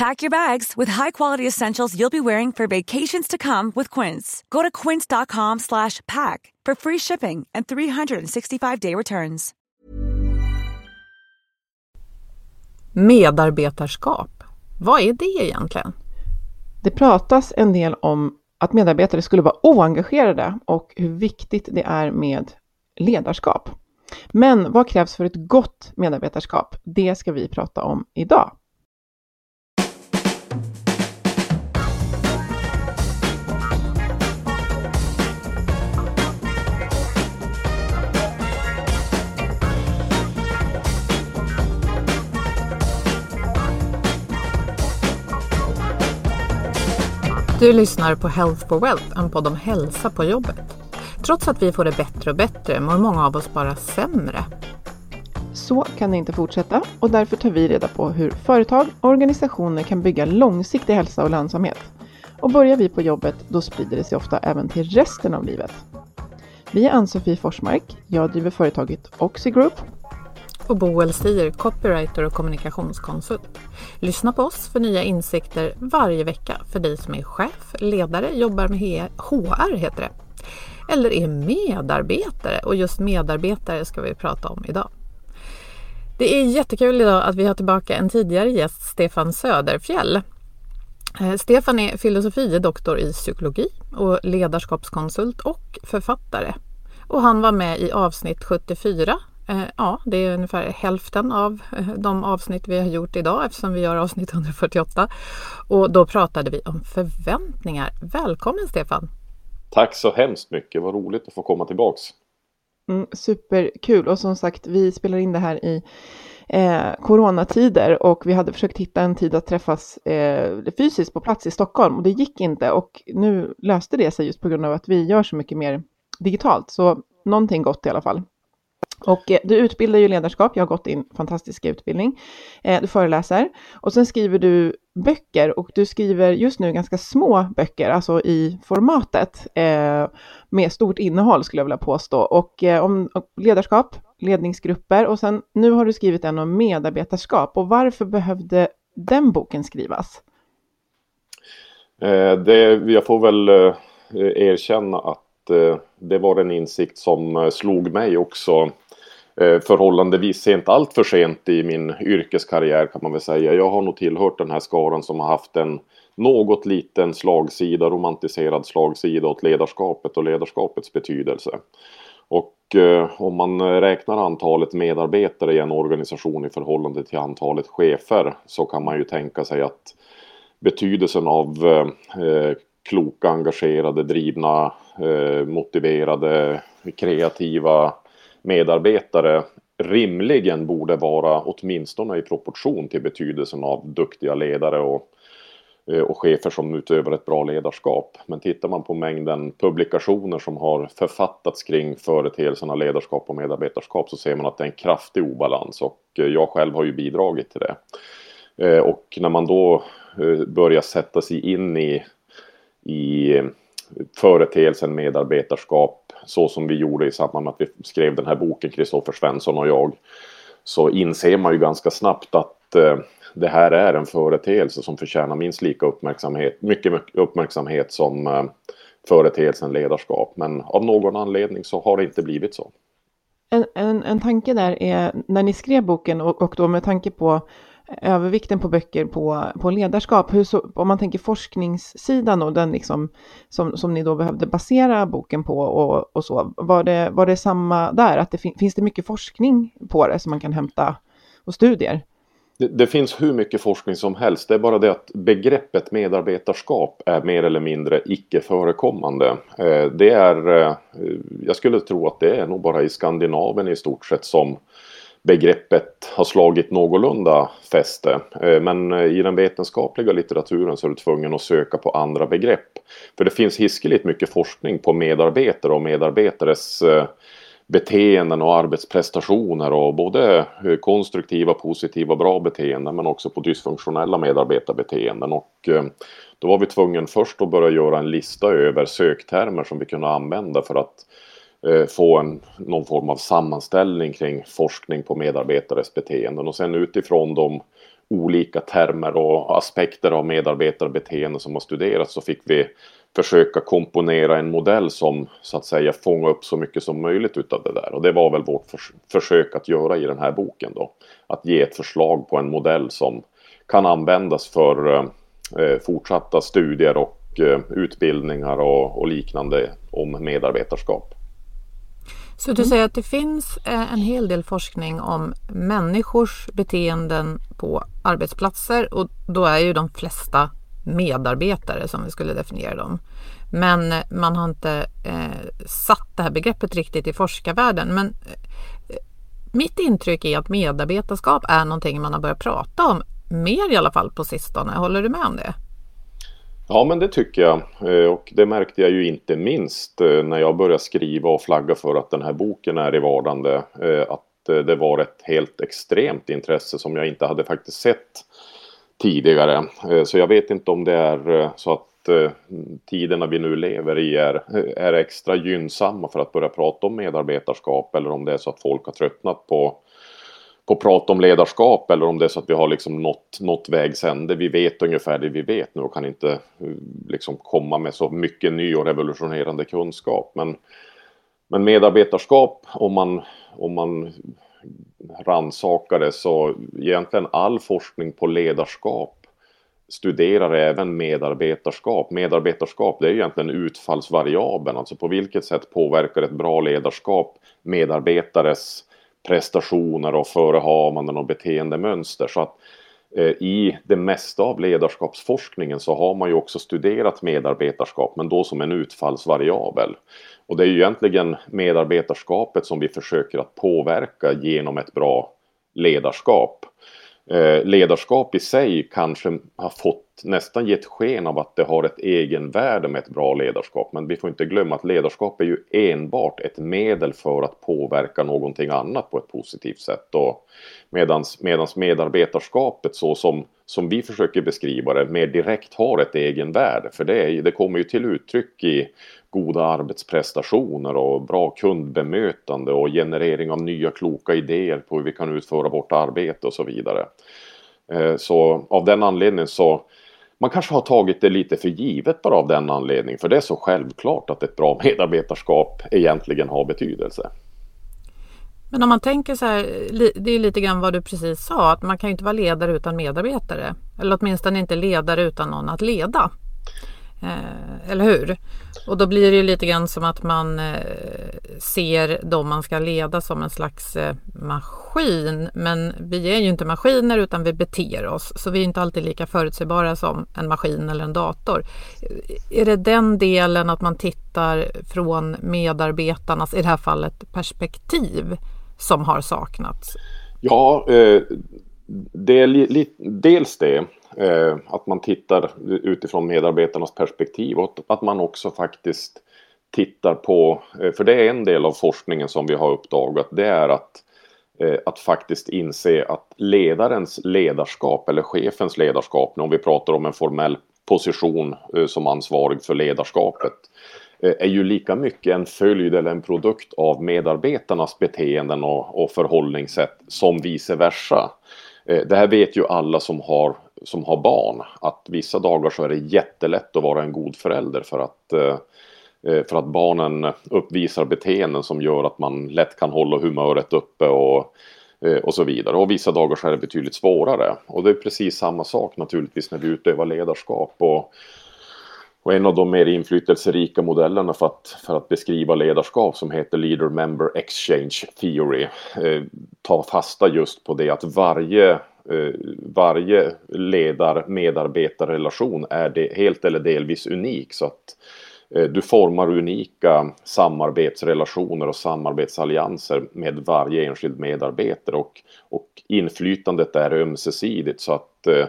Pack your bags with high-quality essentials you'll be wearing for vacations to come with Quince. Go to quince.com/pack for free shipping and 365-day returns. Medarbetarskap, vad är det egentligen? Det pratas en del om att medarbetare skulle vara oengagerade och hur viktigt det är med ledarskap. Men vad krävs för ett gott medarbetarskap? Det ska vi prata om idag. Du lyssnar på Health for Wealth, en podd om hälsa på jobbet. Trots att vi får det bättre och bättre mår många av oss bara sämre. Så kan det inte fortsätta och därför tar vi reda på hur företag och organisationer kan bygga långsiktig hälsa och lönsamhet. Och börjar vi på jobbet, då sprider det sig ofta även till resten av livet. Vi är Ann-Sofie Forsmark, jag driver företaget Oxy Group och Boel Stier, copywriter och kommunikationskonsult. Lyssna på oss för nya insikter varje vecka för dig som är chef, ledare, jobbar med HR heter det. Eller är medarbetare och just medarbetare ska vi prata om idag. Det är jättekul idag att vi har tillbaka en tidigare gäst, Stefan Söderfjell. Eh, Stefan är filosofie doktor i psykologi och ledarskapskonsult och författare. Och han var med i avsnitt 74 Ja, det är ungefär hälften av eh, de avsnitt vi har gjort idag eftersom vi gör avsnitt 148. Och då pratade vi om förväntningar. Välkommen Stefan! Tack så hemskt mycket, vad roligt att få komma tillbaks. Mm, superkul och som sagt vi spelar in det här i eh, coronatider och vi hade försökt hitta en tid att träffas eh, fysiskt på plats i Stockholm och det gick inte och nu löste det sig just på grund av att vi gör så mycket mer digitalt så någonting gott i alla fall. Och eh, du utbildar ju ledarskap, jag har gått din fantastiska utbildning. Eh, du föreläser och sen skriver du böcker och du skriver just nu ganska små böcker, alltså i formatet eh, med stort innehåll skulle jag vilja påstå. Och om ledarskap, ledningsgrupper och sen nu har du skrivit en om medarbetarskap och varför behövde den boken skrivas? Det, jag får väl erkänna att det var en insikt som slog mig också Eh, förhållandevis sent, allt för sent i min yrkeskarriär kan man väl säga. Jag har nog tillhört den här skaran som har haft en något liten slagsida, romantiserad slagsida åt ledarskapet och ledarskapets betydelse. Och eh, om man räknar antalet medarbetare i en organisation i förhållande till antalet chefer så kan man ju tänka sig att betydelsen av eh, kloka, engagerade, drivna, eh, motiverade, kreativa medarbetare rimligen borde vara åtminstone i proportion till betydelsen av duktiga ledare och, eh, och chefer som utövar ett bra ledarskap. Men tittar man på mängden publikationer som har författats kring företeelserna ledarskap och medarbetarskap så ser man att det är en kraftig obalans och eh, jag själv har ju bidragit till det. Eh, och när man då börjar sätta sig in i, i företeelsen medarbetarskap så som vi gjorde i samband med att vi skrev den här boken, Kristoffer Svensson och jag, så inser man ju ganska snabbt att eh, det här är en företeelse som förtjänar minst lika uppmärksamhet, mycket, mycket uppmärksamhet som eh, företeelsen ledarskap. Men av någon anledning så har det inte blivit så. En, en, en tanke där är när ni skrev boken och, och då med tanke på övervikten på böcker på, på ledarskap, hur så, om man tänker forskningssidan och den liksom, som, som ni då behövde basera boken på och, och så, var det, var det samma där? Att det fin, finns det mycket forskning på det som man kan hämta och studier? Det, det, finns hur mycket forskning som helst. Det är bara det att begreppet medarbetarskap är mer eller mindre icke förekommande. Eh, det är, eh, jag skulle tro att det är nog bara i Skandinavien i stort sett som begreppet har slagit någorlunda fäste. Eh, men eh, i den vetenskapliga litteraturen så är du tvungen att söka på andra begrepp. För det finns hiskeligt mycket forskning på medarbetare och medarbetares eh, beteenden och arbetsprestationer och både konstruktiva, positiva, bra beteenden men också på dysfunktionella medarbetarbeteenden. Och då var vi tvungna först att börja göra en lista över söktermer som vi kunde använda för att Eh, få en, någon form av sammanställning kring forskning på medarbetares beteenden och sen utifrån de olika termer och aspekter av medarbetarbeteende som har studerats så fick vi försöka komponera en modell som så att säga fånga upp så mycket som möjligt utav det där. Och det var väl vårt förs försök att göra i den här boken då. Att ge ett förslag på en modell som kan användas för eh, fortsatta studier och eh, utbildningar och, och, liknande om medarbetarskap. Så du säger att det finns eh, en hel del forskning om människors beteenden på arbetsplatser och då är ju de flesta medarbetare som vi skulle definiera dem. Men man har inte eh, satt det här begreppet riktigt i forskarvärlden. Men eh, mitt intryck är att medarbetarskap är någonting man har börjat prata om mer i alla fall på sistone. Håller du med om det? Ja, men det tycker jag. Eh, och det märkte jag ju inte minst eh, när jag började skriva och flagga för att den här boken är i vardande. Eh, att det var ett helt extremt intresse som jag inte hade faktiskt sett tidigare. Så jag vet inte om det är så att tiderna vi nu lever i är, är extra gynnsamma för att börja prata om medarbetarskap eller om det är så att folk har tröttnat på på prat om ledarskap eller om det är så att vi har liksom nått, nått vägs ände. Vi vet ungefär det vi vet nu och kan inte eh, liksom komma med så mycket ny och revolutionerande kunskap. Men, men medarbetarskap, om man, om man rannsakade så egentligen all forskning på ledarskap studerar även medarbetarskap. Medarbetarskap det är egentligen utfallsvariabeln, alltså på vilket sätt påverkar ett bra ledarskap medarbetares prestationer och förehavanden och beteendemönster. Så att eh, i det mesta av ledarskapsforskningen så har man ju också studerat medarbetarskap men då som en utfallsvariabel. Och det är ju egentligen medarbetarskapet som vi försöker att påverka genom ett bra ledarskap. Eh, ledarskap i sig kanske har fått nästan gett sken av att det har ett egenvärde med ett bra ledarskap. Men vi får inte glömma att ledarskap är ju enbart ett medel för att påverka någonting annat på ett positivt sätt. Medan medans, medans medarbetarskapet så som, som vi försöker beskriva det mer direkt har ett egenvärde. För det, är, det kommer ju till uttryck i goda arbetsprestationer och bra kundbemötande och generering av nya kloka idéer på hur vi kan utföra vårt arbete och så vidare. Eh, så av den anledningen så man kanske har tagit det lite för givet bara av den anledningen. För det är så självklart att ett bra medarbetarskap egentligen har betydelse. Men om man tänker så här, det är lite grann vad du precis sa, att man kan ju inte vara ledare utan medarbetare. Eller åtminstone inte ledare utan någon att leda. Eh, eller hur? Och då blir det ju lite grann som att man eh, ser de man ska leda som en slags eh, maskin. Men vi är ju inte maskiner utan vi beter oss. Så vi är inte alltid lika förutsägbara som en maskin eller en dator. Eh, är det den delen att man tittar från medarbetarnas, i det här fallet, perspektiv som har saknats? Ja, eh, det är dels det. Eh, att man tittar utifrån medarbetarnas perspektiv och att man också faktiskt tittar på, eh, för det är en del av forskningen som vi har uppdagat, det är att, eh, att faktiskt inse att ledarens ledarskap eller chefens ledarskap, om vi pratar om en formell position eh, som ansvarig för ledarskapet, eh, är ju lika mycket en följd eller en produkt av medarbetarnas beteenden och, och förhållningssätt som vice versa. Eh, det här vet ju alla som har, som har barn att vissa dagar så är det jättelätt att vara en god förälder för att eh, eh, för att barnen uppvisar beteenden som gör att man lätt kan hålla humöret uppe och Eh, och så vidare. Och vissa dagar så är det betydligt svårare. Och det är precis samma sak naturligtvis när vi utövar ledarskap. Och, och en av de mer inflytelserika modellerna för att, för att beskriva ledarskap som heter Leader Member Exchange Theory eh, tar fasta just på det att varje Eh, varje ledar-medarbetarrelation är det helt eller delvis unik. Så att eh, du formar unika samarbetsrelationer och samarbetsallianser med varje enskild medarbetare och, och inflytandet är ömsesidigt så att eh,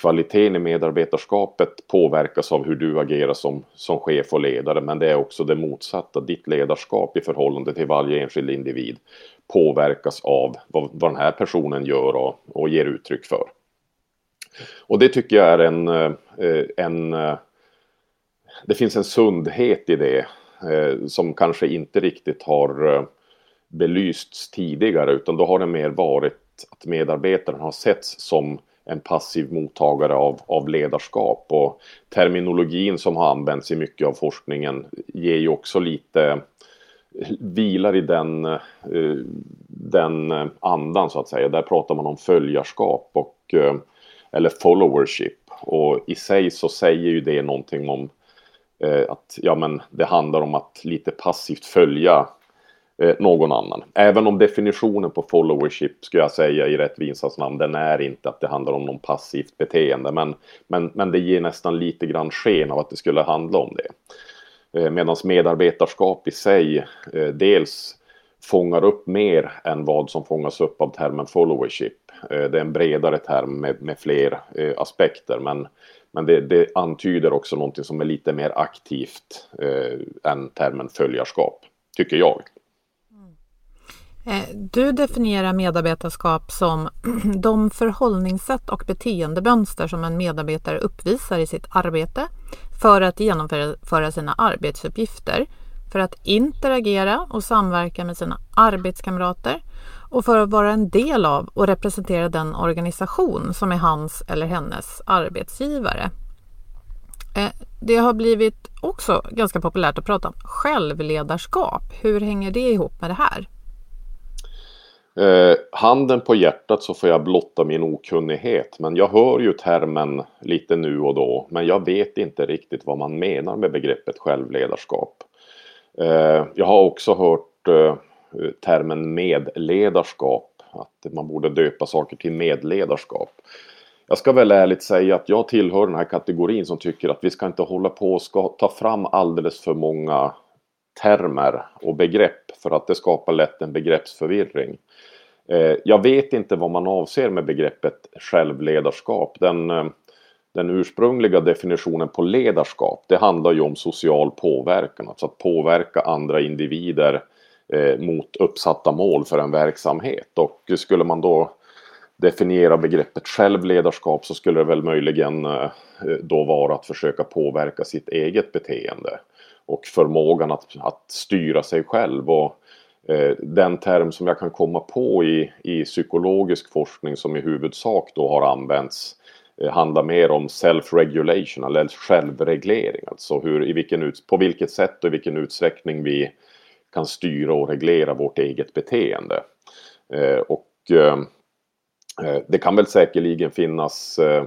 kvaliteten i medarbetarskapet påverkas av hur du agerar som, som chef och ledare men det är också det motsatta. Ditt ledarskap i förhållande till varje enskild individ påverkas av vad, vad den här personen gör och, och ger uttryck för. Och det tycker jag är en, eh, en eh, det finns en sundhet i det eh, som kanske inte riktigt har belysts tidigare utan då har det mer varit att medarbetaren har setts som en passiv mottagare av, av ledarskap och terminologin som har använts i mycket av forskningen ger ju också lite vilar i den, eh, den eh, andan så att säga. Där pratar man om följarskap och eh, eller followership och i sig så säger ju det någonting om att ja, men det handlar om att lite passivt följa någon annan. Även om definitionen på followership skulle jag säga i rättvisans namn, den är inte att det handlar om någon passivt beteende. Men, men, men det ger nästan lite grann sken av att det skulle handla om det. Eh, Medan medarbetarskap i sig eh, dels fångar upp mer än vad som fångas upp av termen followership. Eh, det är en bredare term med, med fler aspekter men men det, det, antyder också någonting som är lite mer aktivt än termen följarskap, tycker jag. Eh, du definierar medarbetarskap som de förhållningssätt och beteendemönster som en medarbetare uppvisar i sitt arbete för att genomföra sina arbetsuppgifter, för att interagera och samverka med sina arbetskamrater och för att vara en del av och representera den organisation som är hans eller hennes arbetsgivare. Eh, det har blivit också ganska populärt att prata om självledarskap. Hur hänger det ihop med det här? Eh, handen på hjärtat så får jag blotta min okunnighet. Men jag hör ju termen lite nu och då. Men jag vet inte riktigt vad man menar med begreppet självledarskap. Eh, jag har också hört eh, termen medledarskap. Att man borde döpa saker till medledarskap. Jag ska väl ärligt säga att jag tillhör den här kategorin som tycker att vi ska inte hålla på och ska ta fram alldeles för många termer och begrepp för att det skapar lätt en begreppsförvirring. Eh, jag vet inte vad man avser med begreppet självledarskap. Den, eh, den ursprungliga definitionen på ledarskap det handlar ju om social påverkan, alltså att påverka andra individer eh, mot uppsatta mål för en verksamhet. Och skulle man då definiera begreppet självledarskap så skulle det väl möjligen då vara att försöka påverka sitt eget beteende och förmågan att, att styra sig själv. Och, eh, den term som jag kan komma på i, i psykologisk forskning som i huvudsak då har använts eh, handlar mer om self-regulation eller självreglering. Alltså hur, i vilken på vilket sätt och i vilken utsträckning vi kan styra och reglera vårt eget beteende. Eh, och eh, eh det kan väl säkerligen finnas, eh,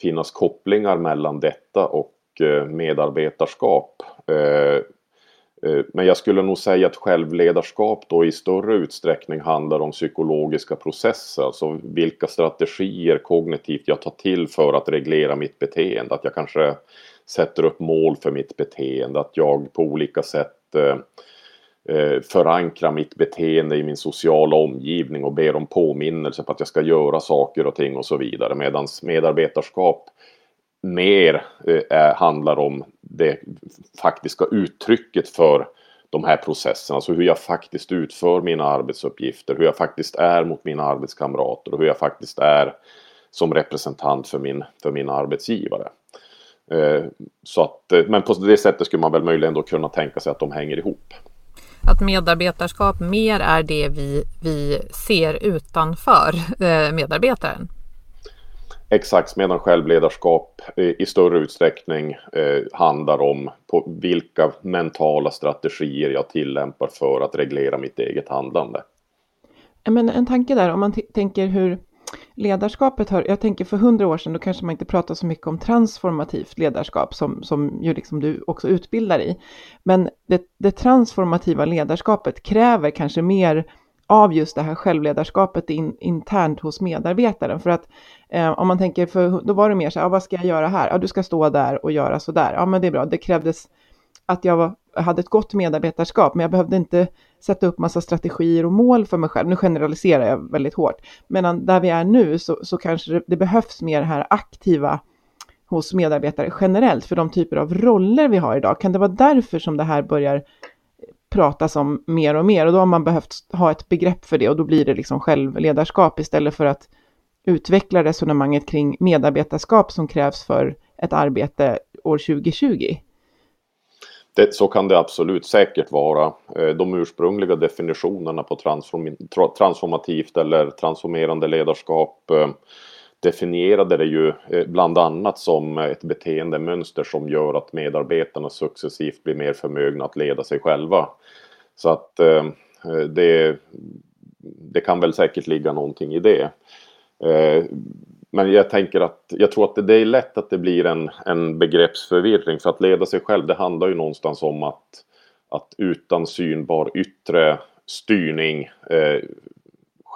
finnas kopplingar mellan detta och Eh, medarbetarskap. Eh, eh, men jag skulle nog säga att självledarskap då i större utsträckning handlar om psykologiska processer. Alltså vilka strategier kognitivt jag tar till för att reglera mitt beteende. Att jag kanske sätter upp mål för mitt beteende. Att jag på olika sätt förankrar förankra mitt beteende i min sociala omgivning och ber om påminnelse på att jag ska göra saker och ting och så vidare. Medan medarbetarskap mer eh, eh, handlar om det faktiska uttrycket för de här processerna. Alltså hur jag faktiskt utför mina arbetsuppgifter, hur jag faktiskt är mot mina arbetskamrater och hur jag faktiskt är som representant för min, för min arbetsgivare. Eh, så att, eh, men på det sättet skulle man väl möjligen då kunna tänka sig att de hänger ihop. Att medarbetarskap mer är det vi, vi ser utanför medarbetaren? Exakt, medan självledarskap i större utsträckning eh, handlar om på vilka mentala strategier jag tillämpar för att reglera mitt eget handlande. Men en tanke där, om man tänker hur ledarskapet har, jag tänker för hundra år sedan, då kanske man inte pratade så mycket om transformativt ledarskap som, som ju liksom du också utbildar i. Men det, det transformativa ledarskapet kräver kanske mer av just det här självledarskapet in, internt hos medarbetaren. För att eh, om man tänker, för då var det mer så här, ja, vad ska jag göra här? Ja, du ska stå där och göra så där. Ja, men det är bra. Det krävdes att jag var, hade ett gott medarbetarskap, men jag behövde inte sätta upp massa strategier och mål för mig själv. Nu generaliserar jag väldigt hårt. Men där vi är nu så, så kanske det, det behövs mer här aktiva hos medarbetare generellt för de typer av roller vi har idag. Kan det vara därför som det här börjar pratas om mer och mer och då har man behövt ha ett begrepp för det och då blir det liksom självledarskap istället för att utveckla resonemanget kring medarbetarskap som krävs för ett arbete år 2020. Det, så kan det absolut säkert vara. Eh, de ursprungliga definitionerna på transform, transformativt eller transformerande ledarskap eh, definierade det ju eh, bland annat som ett beteendemönster som gör att medarbetarna successivt blir mer förmögna att leda sig själva. Så att eh, det, det kan väl säkert ligga någonting i det. Eh, men jag tänker att jag tror att det, är lätt att det blir en, en begreppsförvirring för att leda sig själv det handlar ju någonstans om att, att utan synbar yttre styrning eh,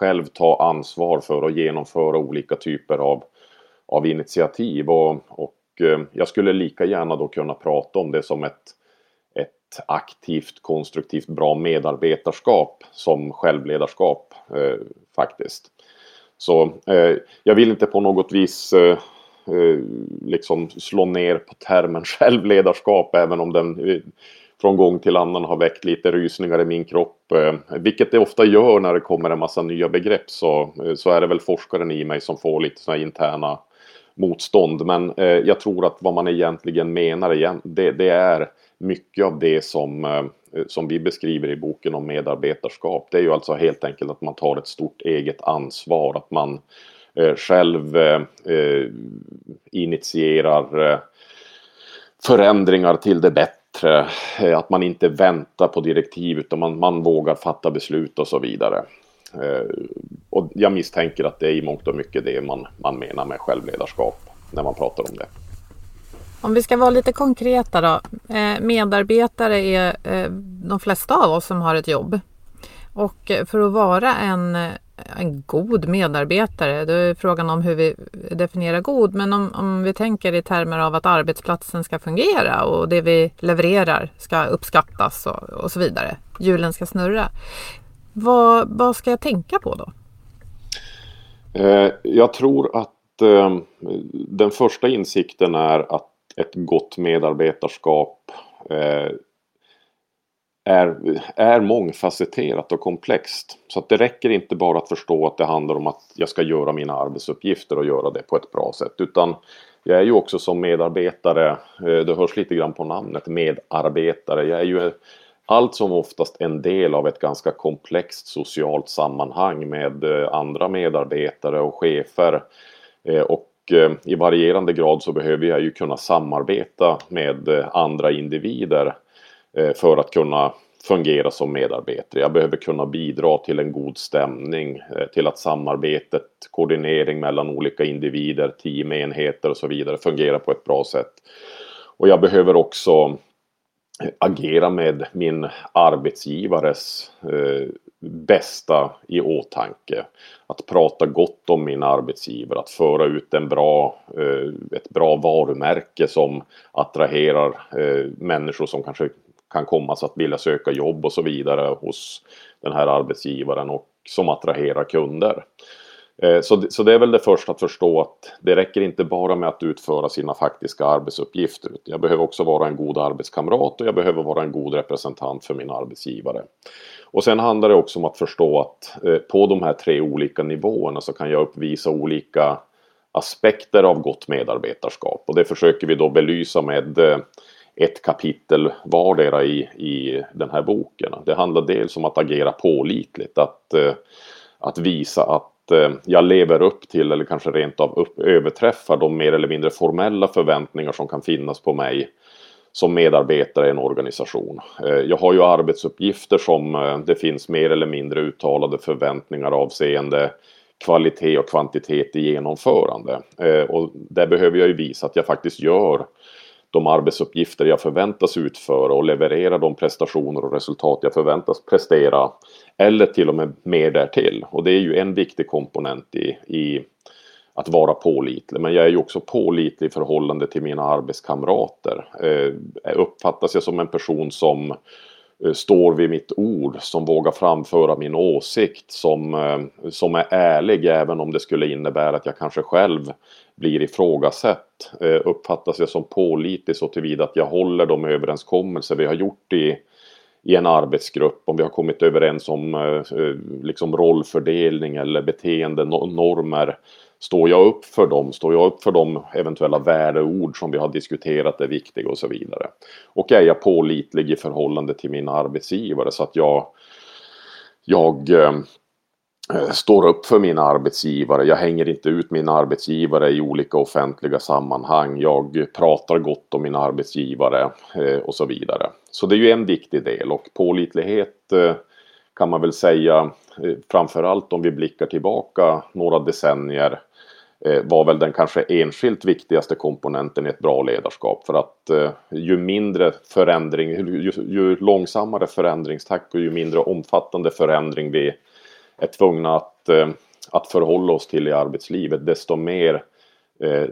själv ta ansvar för att genomföra olika typer av, av initiativ. Och, och eh, jag skulle lika gärna då kunna prata om det som ett, ett aktivt, konstruktivt, bra medarbetarskap som självledarskap eh, faktiskt. Så eh, jag vill inte på något vis eh, eh liksom slå ner på termen självledarskap även om den eh, från gång till annan har väckt lite rysningar i min kropp. Eh, vilket det ofta gör när det kommer en massa nya begrepp så, eh, så är det väl forskaren i mig som får lite sådana interna motstånd. Men eh, jag tror att vad man egentligen menar igen, det, det är mycket av det som, eh, som vi beskriver i boken om medarbetarskap. Det är ju alltså helt enkelt att man tar ett stort eget ansvar, att man eh, själv eh, eh initierar förändringar till det bättre bättre. Eh, att man inte väntar på direktiv utan man, man vågar fatta beslut och så vidare. Eh, och jag misstänker att det är i mångt och mycket det man, man menar med självledarskap när man pratar om det. Om vi ska vara lite konkreta då. Eh, medarbetare är eh, de flesta av oss som har ett jobb. Och för att vara en en god medarbetare. Då är frågan om hur vi definierar god. Men om, om vi tänker i termer av att arbetsplatsen ska fungera och det vi levererar ska uppskattas och, och så vidare. Hjulen ska snurra. Vad, vad ska jag tänka på då? Eh, jag tror att eh, den första insikten är att ett gott medarbetarskap eh, är, är mångfacetterat och komplext. Så att det räcker inte bara att förstå att det handlar om att jag ska göra mina arbetsuppgifter och göra det på ett bra sätt. Utan jag är ju också som medarbetare, eh, det hörs lite grann på namnet, medarbetare. Jag är ju allt som oftast en del av ett ganska komplext socialt sammanhang med eh, andra medarbetare och chefer. Eh, och i varierande grad så behöver jag ju kunna samarbeta med andra individer Eh, för att kunna fungera som medarbetare. Jag behöver kunna bidra till en god stämning, eh, till att samarbetet, koordinering mellan olika individer, teamenheter och så vidare fungerar på ett bra sätt. Och jag behöver också eh, agera med min arbetsgivares eh, bästa i åtanke. Att prata gott om min arbetsgivare, att föra ut en bra, eh, ett bra varumärke som attraherar eh, människor som kanske kan komma så att vilja söka jobb och så vidare hos den här arbetsgivaren och som attraherar kunder. Eh, så, så det är väl det första att förstå att det räcker inte bara med att utföra sina faktiska arbetsuppgifter. Jag behöver också vara en god arbetskamrat och jag behöver vara en god representant för min arbetsgivare. Och sen handlar det också om att förstå att eh, på de här tre olika nivåerna så kan jag uppvisa olika aspekter av gott medarbetarskap och det försöker vi då belysa med eh, ett kapitel vardera i, i den här boken. Det handlar dels om att agera pålitligt, att, eh, att visa att eh, jag lever upp till eller kanske rent av upp, överträffar de mer eller mindre formella förväntningar som kan finnas på mig som medarbetare i en organisation. Eh, jag har ju arbetsuppgifter som det finns mer eller mindre uttalade förväntningar avseende kvalitet och kvantitet i genomförande. Och där behöver jag ju visa att jag faktiskt gör de arbetsuppgifter jag förväntas utföra och leverera de prestationer och resultat jag förväntas prestera. Eller till och med mer därtill. Och det är ju en viktig komponent i, i att vara pålitlig. Men jag är ju också pålitlig i förhållande till mina arbetskamrater. Eh, uppfattas jag som en person som eh, Eh, står vid mitt ord, som vågar framföra min åsikt, som, eh, som är ärlig även om det skulle innebära att jag kanske själv blir ifrågasatt. Eh, uppfattas jag som pålitlig så tillvida att jag håller de överenskommelser vi har gjort i i en arbetsgrupp om vi har kommit överens om liksom rollfördelning eller beteendenormer Står jag upp för dem? Står jag upp för de eventuella värdeord som vi har diskuterat är viktiga och så vidare? Och är jag pålitlig i förhållande till min arbetsgivare så att jag, jag eh, står upp för min arbetsgivare. Jag hänger inte ut min arbetsgivare i olika offentliga sammanhang. Jag pratar gott om min arbetsgivare eh, och så vidare. Så det är ju en viktig del och pålitlighet eh, kan man väl säga framförallt om vi blickar tillbaka några decennier Eh, var väl den kanske enskilt viktigaste komponenten i ett bra ledarskap. För att eh, ju mindre förändring, ju, ju, långsammare förändringstakt och ju mindre omfattande förändring vi är tvungna att, eh, att förhålla oss till i arbetslivet, desto mer eh,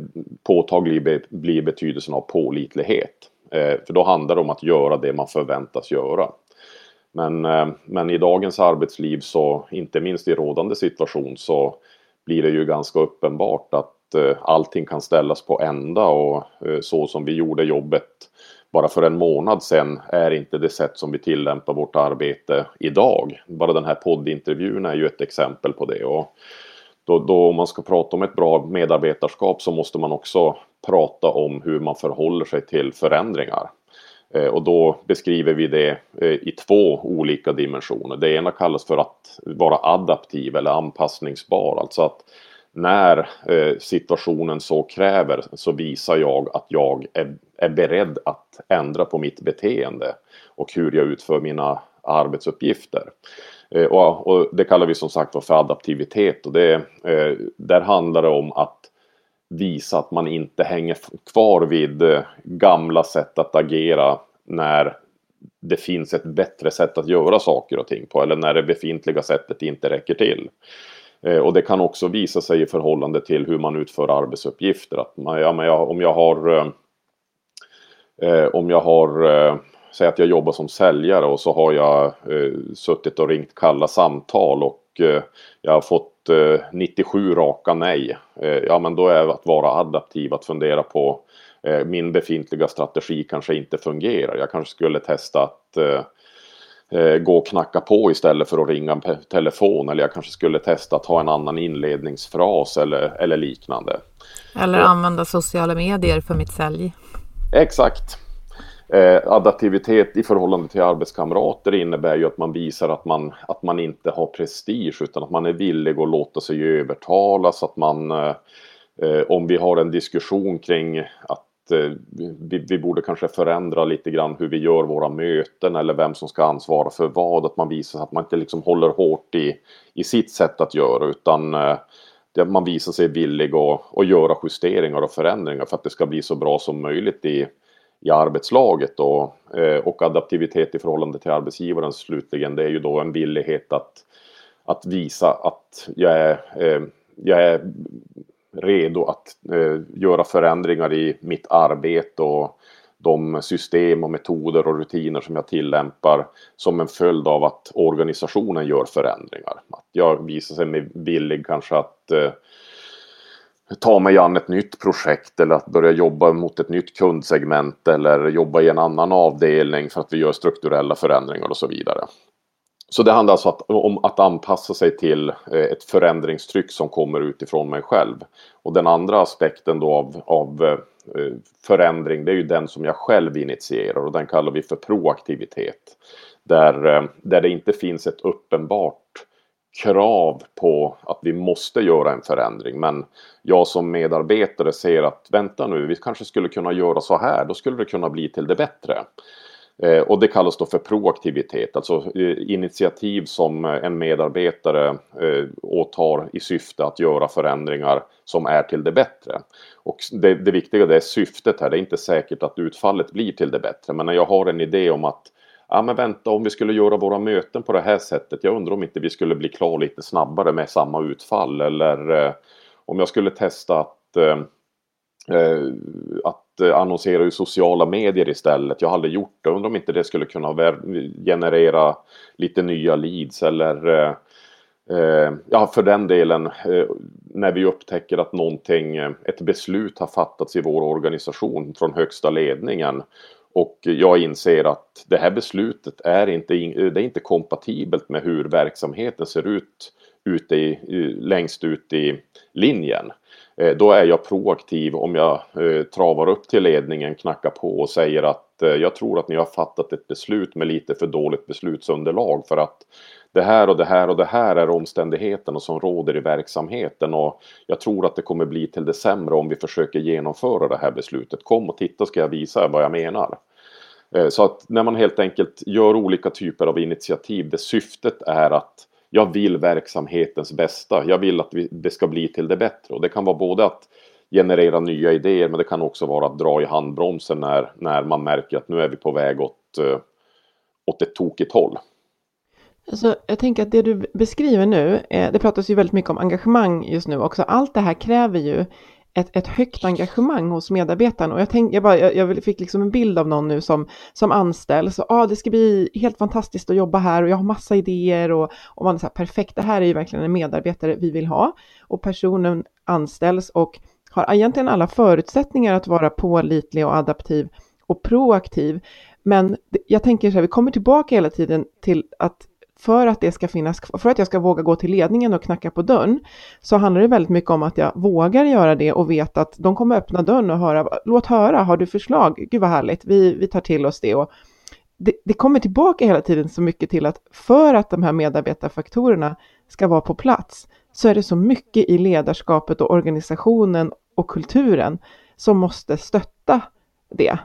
påtaglig be, blir betydelsen av pålitlighet. Eh, för då handlar det om att göra det man förväntas göra. Men, eh, men i dagens arbetsliv så, inte minst i rådande situation, så blir det ju ganska uppenbart att eh, allting kan ställas på ända och eh, så som vi gjorde jobbet bara för en månad sedan är inte det sätt som vi tillämpar vårt arbete idag. Bara den här poddintervjun är ju ett exempel på det. Och då, då om man ska prata om ett bra medarbetarskap så måste man också prata om hur man förhåller sig till förändringar. Eh, och då beskriver vi det eh, i två olika dimensioner. Det ena kallas för att vara adaptiv eller anpassningsbar. Alltså att när eh, situationen så kräver så visar jag att jag är, beredd att ändra på mitt beteende och hur jag utför mina arbetsuppgifter. Och, det kallar vi som sagt för adaptivitet och det, där handlar det om att visa att man inte hänger kvar vid eh, gamla sätt att agera när det finns ett bättre sätt att göra saker och ting på eller när det befintliga sättet inte räcker till. Eh, och det kan också visa sig i förhållande till hur man utför arbetsuppgifter. Att man, ja, men jag, om jag har eh, eh om jag har eh, Säg att jag jobbar som säljare och så har jag eh, suttit och ringt kalla samtal och eh, jag har fått 97 raka nej. ja men då är att vara adaptiv, att fundera på Eh, min befintliga strategi kanske inte fungerar. Jag kanske skulle testa att eh, eh, gå och knacka på istället för att ringa en telefon eller jag kanske skulle testa att ha en annan inledningsfras eller, eller liknande. Eller använda sociala medier för mitt sälj. Exakt. Eh, adaptivitet i förhållande till arbetskamrater innebär ju att man visar att man, att man inte har prestige utan att man är villig att låta sig övertalas, att man eh, eh om vi har en diskussion kring att Eh, vi, vi, borde kanske förändra lite grann hur vi gör våra möten eller vem som ska ansvara för vad. Att man visar att man inte liksom håller hårt i, i sitt sätt att göra utan eh, man visar sig villig att, att göra justeringar och förändringar för att det ska bli så bra som möjligt i, i arbetslaget. Och, eh, och adaptivitet i förhållande till arbetsgivaren slutligen det är ju då en villighet att, att visa att jag är, eh, jag är redo att eh, göra förändringar i mitt arbete och de system och metoder och rutiner som jag tillämpar som en följd av att organisationen gör förändringar. Att jag visar sig villig kanske att eh, ta mig an ett nytt projekt eller att börja jobba mot ett nytt kundsegment eller jobba i en annan avdelning för att vi gör strukturella förändringar och så vidare. så det handlar alltså att, om att anpassa sig till eh, ett förändringstryck som kommer utifrån mig själv. Och den andra aspekten då av, av eh, förändring, det är ju den som jag själv initierar och den kallar vi för proaktivitet. Där, eh, där det inte finns ett uppenbart krav på att vi måste göra en förändring. Men jag som medarbetare ser att vänta nu, vi kanske skulle kunna göra så här, då skulle det kunna bli till det bättre. Eh, och det kallas då för proaktivitet, alltså eh, initiativ som eh, en medarbetare eh, åtar i syfte att göra förändringar som är till det bättre. Och det, det viktiga det är syftet här, det är inte säkert att utfallet blir till det bättre. Men när jag har en idé om att ja men vänta om vi skulle göra våra möten på det här sättet. Jag undrar om inte vi skulle bli klar lite snabbare med samma utfall eller eh, om jag skulle testa att eh, eh att annonsera i sociala medier istället. Jag har aldrig gjort det. Undrar om inte det skulle kunna generera lite nya leads eller eh, eh ja, för den delen eh, när vi upptäcker att någonting, ett beslut har fattats i vår organisation från högsta ledningen och jag inser att det här beslutet är inte, det är inte kompatibelt med hur verksamheten ser ut ute i, längst ut i linjen. Eh, då är jag proaktiv om jag eh, travar upp till ledningen, knackar på och säger att eh, jag tror att ni har fattat ett beslut med lite för dåligt beslutsunderlag för att det här och det här och det här är omständigheterna som råder i verksamheten och jag tror att det kommer bli till det sämre om vi försöker genomföra det här beslutet. Kom och titta ska jag visa vad jag menar. Eh, så att när man helt enkelt gör olika typer av initiativ, där syftet är att jag vill verksamhetens bästa. Jag vill att det ska bli till det bättre och det kan vara både att generera nya idéer men det kan också vara att dra i handbromsen när, när man märker att nu är vi på väg åt, eh, åt ett tokigt håll. Alltså, jag tänker att det du beskriver nu, eh, det pratas ju väldigt mycket om engagemang just nu också. Allt det här kräver ju ett, ett högt engagemang hos medarbetaren. Och jag, tänk, jag, bara, jag, jag fick liksom en bild av någon nu som, som anställd. Så ah, det ska bli helt fantastiskt att jobba här och jag har massa idéer och, och man är så här, perfekt, det här är ju verkligen en medarbetare vi vill ha. Och personen anställs och har egentligen alla förutsättningar att vara pålitlig och adaptiv och proaktiv. Men jag tänker så här, vi kommer tillbaka hela tiden till att för att det ska finnas för att jag ska våga gå till ledningen och knacka på dörren så handlar det väldigt mycket om att jag vågar göra det och vet att de kommer öppna dörren och höra, låt höra, har du förslag? Gud vad härligt, vi, vi tar till oss det. Och det, det kommer tillbaka hela tiden så mycket till att för att de här medarbetarfaktorerna ska vara på plats så är det så mycket i ledarskapet och organisationen och kulturen som måste stötta det.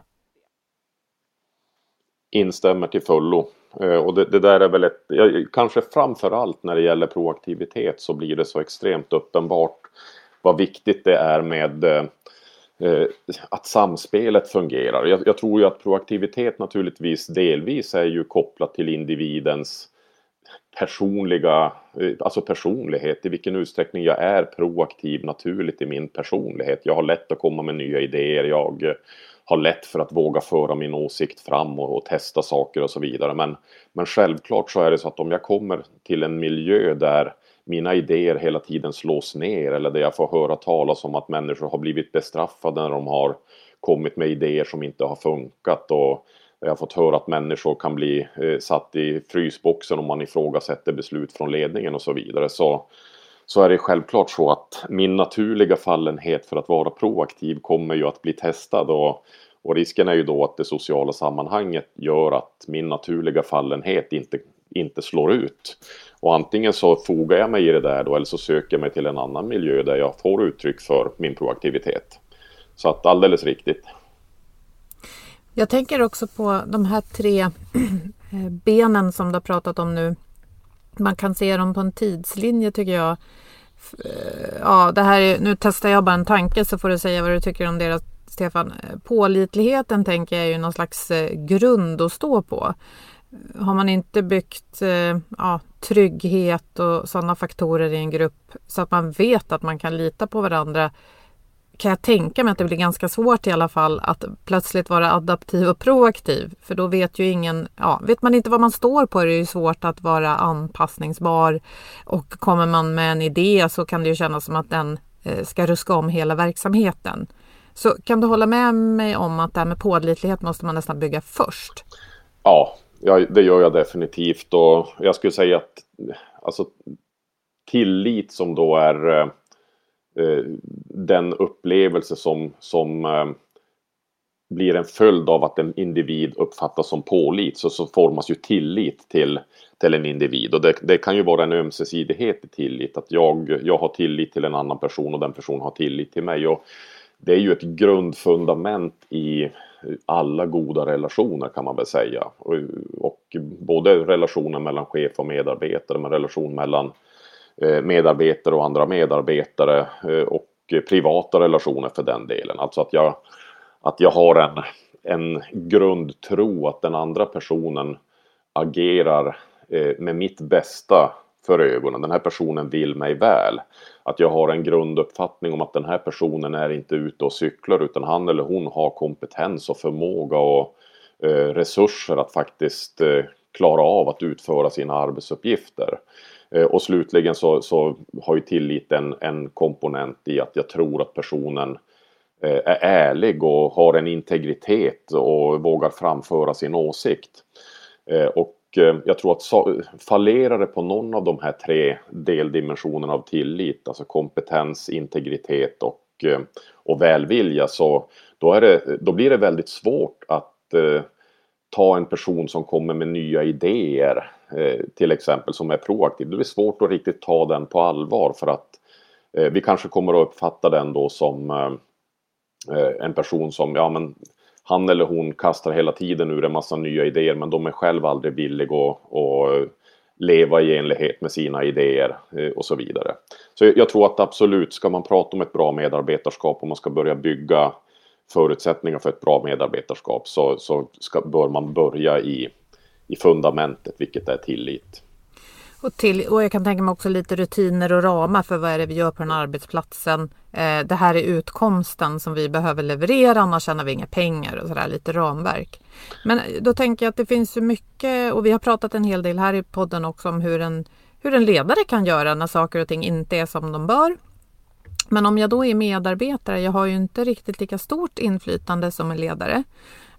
Instämmer till fullo. Eh, och det, det, där är väl ett, kanske framförallt när det gäller proaktivitet så blir det så extremt uppenbart vad viktigt det är med eh, eh, att samspelet fungerar. Jag, jag, tror ju att proaktivitet naturligtvis delvis är ju kopplat till individens personliga, eh, alltså personlighet, i vilken utsträckning jag är proaktiv naturligt i min personlighet. Jag har lätt att komma med nya idéer, jag har lätt för att våga föra min åsikt fram och, och, testa saker och så vidare. Men, men självklart så är det så att om jag kommer till en miljö där mina idéer hela tiden slås ner eller där jag får höra talas om att människor har blivit bestraffade när de har kommit med idéer som inte har funkat och jag har fått höra att människor kan bli eh, satt i frysboxen om man ifrågasätter beslut från ledningen och så vidare. Så, så är det självklart så att min naturliga fallenhet för att vara proaktiv kommer ju att bli testad och, och risken är ju då att det sociala sammanhanget gör att min naturliga fallenhet inte, inte slår ut. Och antingen så fogar jag mig i det där då eller så söker jag mig till en annan miljö där jag får uttryck för min proaktivitet. Så att alldeles riktigt. Jag tänker också på de här tre benen som du har pratat om nu man kan se dem på en tidslinje tycker jag. Eh, ja, det här är, nu testar jag bara en tanke så får du säga vad du tycker om deras, Stefan. Eh, pålitligheten tänker jag är ju någon slags eh, grund att stå på. Har man inte byggt ja, trygghet och sådana faktorer i en grupp så att man vet att man kan lita på varandra kan jag tänka mig att det blir ganska svårt i alla fall att plötsligt vara adaptiv och proaktiv. För då vet ju ingen, ja, vet man inte vad man står på är det ju svårt att vara anpassningsbar. Och kommer man med en idé så kan det ju kännas som att den eh, ska ruska om hela verksamheten. Så kan du hålla med mig om att det här med pålitlighet måste man nästan bygga först? Ja, det gör jag definitivt och jag skulle säga att alltså, tillit som då är eh Eh, den upplevelse som, som eh, blir en följd av att en individ uppfattas som pålit så, så formas ju tillit till, till en individ. Och det, det, kan ju vara en ömsesidighet i tillit att jag, jag har tillit till en annan person och den personen har tillit till mig. Och det är ju ett grundfundament i alla goda relationer kan man väl säga. Och, och både relationen mellan chef och medarbetare men relation mellan eh, Eh, medarbetare och andra medarbetare eh, och privata relationer för den delen alltså att jag att jag har en, en grundtro att den andra personen agerar eh, med mitt bästa för ögonen. Den här personen vill mig väl. Att jag har en grunduppfattning om att den här personen är inte ute och cyklar utan han eller hon har kompetens och förmåga och resurser att faktiskt klara av att utföra sina arbetsuppgifter. Eh, och slutligen så, så har ju tillit en, en komponent i att jag tror att personen eh, är ärlig och har en integritet och vågar framföra sin åsikt. Eh, och jag tror att fallerar det på någon av de här tre deldimensionerna av tillit, alltså kompetens, integritet och, och välvilja, så då, är det, då blir det väldigt svårt att ta en person som kommer med nya idéer, eh, till exempel, som är proaktiv. Det blir svårt att riktigt ta den på allvar för att eh, vi kanske kommer att uppfatta den då som eh, en person som, ja men han eller hon kastar hela tiden ur en massa nya idéer men de är själv aldrig villiga att, att leva i enlighet med sina idéer och så vidare. Så jag tror att absolut, ska man prata om ett bra medarbetarskap och man ska börja bygga förutsättningar för ett bra medarbetarskap så, så ska, bör man börja i, i fundamentet, vilket är tillit. Och, till, och jag kan tänka mig också lite rutiner och ramar för vad är det vi gör på den här arbetsplatsen. Eh, det här är utkomsten som vi behöver leverera, annars tjänar vi inga pengar och sådär, lite ramverk. Men då tänker jag att det finns så mycket och vi har pratat en hel del här i podden också om hur en, hur en ledare kan göra när saker och ting inte är som de bör. Men om jag då är medarbetare, jag har ju inte riktigt lika stort inflytande som en ledare.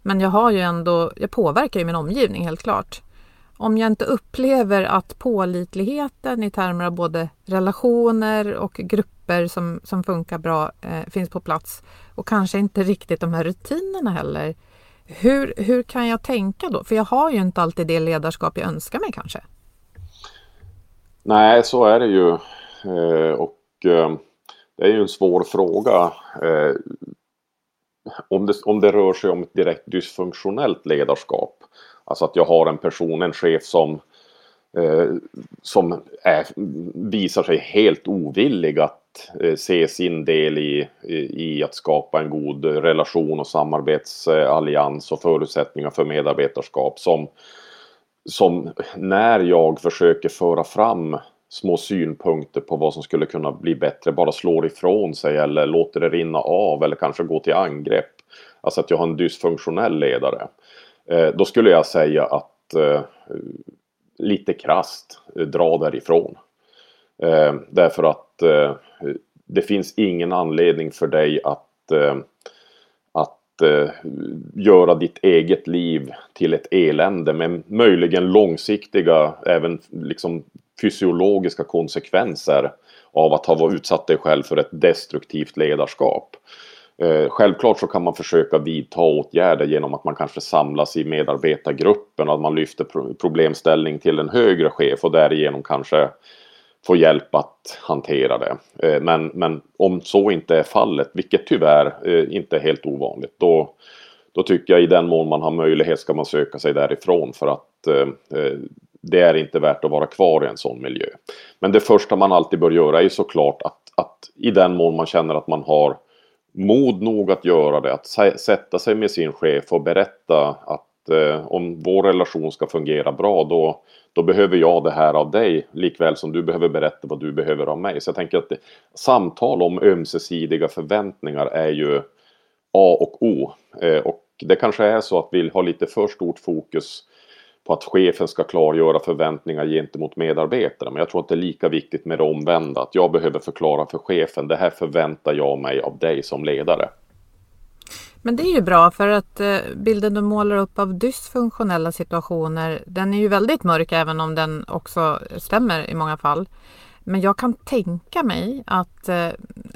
Men jag har ju ändå, jag påverkar ju min omgivning helt klart om jag inte upplever att pålitligheten i termer av både relationer och grupper som, som funkar bra eh, finns på plats och kanske inte riktigt de här rutinerna heller. Hur, hur kan jag tänka då? För jag har ju inte alltid det ledarskap jag önskar mig kanske. Nej, så är det ju. Eh, och eh, det är ju en svår fråga. Eh, om, det, om det rör sig om ett direkt dysfunktionellt ledarskap Alltså att jag har en person, en chef som, eh, som är, visar sig helt ovillig att eh, se sin del i, i, att skapa en god relation och samarbetsallians och förutsättningar för medarbetarskap. Som, som när jag försöker föra fram små synpunkter på vad som skulle kunna bli bättre bara slår ifrån sig eller låter det rinna av eller kanske gå till angrepp. Alltså att jag har en dysfunktionell ledare. Eh, då skulle jag säga att eh, lite krast eh, dra därifrån. Eh, därför att eh, det finns ingen anledning för dig att, eh, att göra ditt eget liv till ett elände med möjligen långsiktiga, även liksom fysiologiska konsekvenser av att ha utsatt dig själv för ett destruktivt ledarskap. Eh, självklart så kan man försöka vidta åtgärder genom att man kanske samlas i medarbetargruppen och att man lyfter problemställning till en högre chef och därigenom kanske får hjälp att hantera det. Eh, men, men om så inte är fallet, vilket tyvärr eh, inte är helt ovanligt, då, då tycker jag i den mån man har möjlighet ska man söka sig därifrån för att det är inte värt att vara kvar i en sån miljö. Men det första man alltid bör göra är såklart att, att i den mån man känner att man har mod nog att göra det, att sätta sig med sin chef och berätta att eh, om vår relation ska fungera bra då, då behöver jag det här av dig likväl som du behöver berätta vad du behöver av mig. Så jag tänker att det, samtal om ömsesidiga förväntningar är ju A och O. Eh, och det kanske är så att vi har lite för stort fokus på att chefen ska klargöra förväntningar gentemot medarbetarna. Men jag tror att det är lika viktigt med det omvända. Att jag behöver förklara för chefen, det här förväntar jag mig av dig som ledare. Men det är ju bra för att eh, bilden du målar upp av dysfunktionella situationer den är ju väldigt mörk även om den också stämmer i många fall. Men jag kan tänka mig att eh,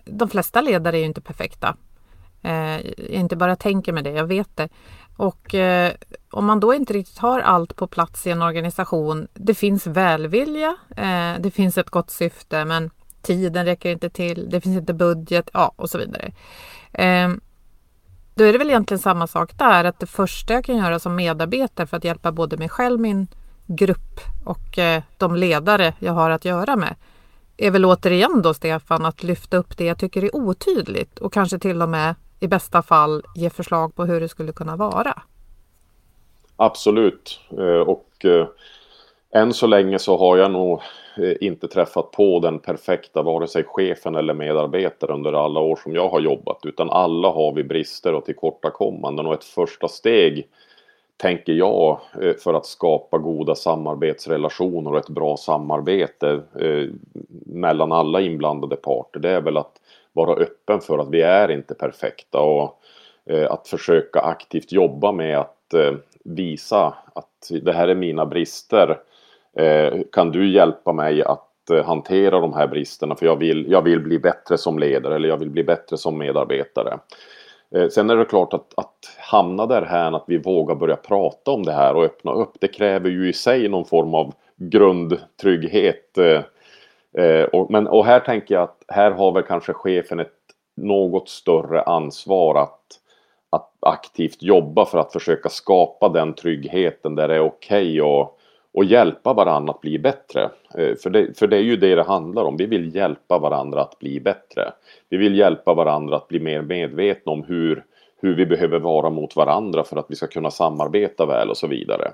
de flesta ledare är ju inte perfekta. Eh, jag inte bara tänker med det, jag vet det. Och om man då inte riktigt har allt på plats i en organisation, det finns välvilja, eh, det finns ett gott syfte, men tiden räcker inte till, det finns inte budget, ja och så vidare. Eh, då är det väl egentligen samma sak där, att det första jag kan göra som medarbetare för att hjälpa både mig själv, min grupp och eh, de ledare jag har att göra med är väl återigen då Stefan att lyfta upp det jag tycker är otydligt och kanske till och med i bästa fall ge förslag på hur det skulle kunna vara. Absolut. Eh, och eh, än så länge så har jag nog eh, inte träffat på den perfekta vare sig chefen eller medarbetare under alla år som jag har jobbat utan alla har vi brister och tillkortakommanden. Och ett första steg tänker jag för att skapa goda samarbetsrelationer och ett bra samarbete mellan alla inblandade parter det är väl att vara öppen för att vi är inte perfekta och att försöka aktivt jobba med att visa att det här är mina brister. Eh, kan du hjälpa mig att eh, hantera de här bristerna för jag vill, jag vill bli bättre som ledare eller jag vill bli bättre som medarbetare. Eh, sen är det klart att, att hamna där här att vi vågar börja prata om det här och öppna upp. Det kräver ju i sig någon form av grundtrygghet och, men, och här tänker jag att här har väl kanske chefen ett något större ansvar att, att aktivt jobba för att försöka skapa den tryggheten där det är okej okay och, och hjälpa varandra att bli bättre. Eh, för, det, för det är ju det det handlar om. Vi vill hjälpa varandra att bli bättre. Vi vill hjälpa varandra att bli mer medvetna om hur, hur vi behöver vara mot varandra för att vi ska kunna samarbeta väl och så vidare.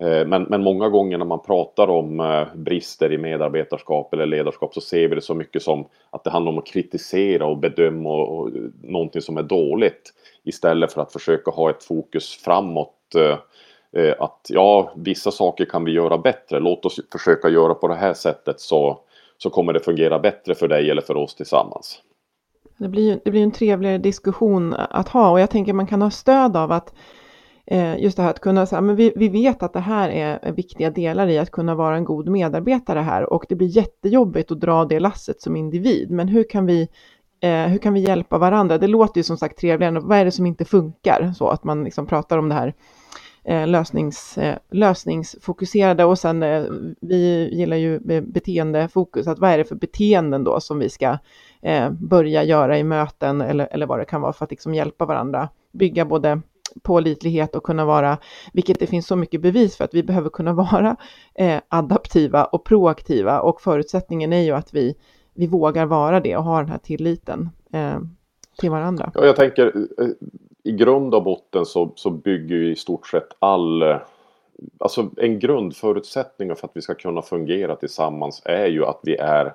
Eh, men, men många gånger när man pratar om eh, brister i medarbetarskap eller ledarskap så ser vi det så mycket som att det handlar om att kritisera och bedöma och, och någonting som är dåligt istället för att försöka ha ett fokus framåt. Eh, eh att ja, vissa saker kan vi göra bättre. Låt oss försöka göra på det här sättet så, så kommer det fungera bättre för dig eller för oss tillsammans. Det blir, det blir en trevligare diskussion att ha och jag tänker man kan ha stöd av att Eh, just det här att kunna säga, men vi, vi vet att det här är viktiga delar i att kunna vara en god medarbetare här och det blir jättejobbigt att dra det lasset som individ. Men hur kan vi, eh, hur kan vi hjälpa varandra? Det låter ju som sagt trevligare, vad är det som inte funkar? Så att man liksom pratar om det här eh, lösnings, eh, lösningsfokuserade och sen eh, vi gillar ju beteendefokus, att vad är det för beteenden då som vi ska eh, börja göra i möten eller, eller vad det kan vara för att liksom hjälpa varandra, bygga både pålitlighet och kunna vara, vilket det finns så mycket bevis för att vi behöver kunna vara eh, adaptiva och proaktiva och förutsättningen är ju att vi, vi vågar vara det och ha den här tilliten eh, till varandra. Ja, jag tänker eh, i grund och botten så, så bygger ju i stort sett all eh, Alltså en grundförutsättning för att vi ska kunna fungera tillsammans är ju att vi är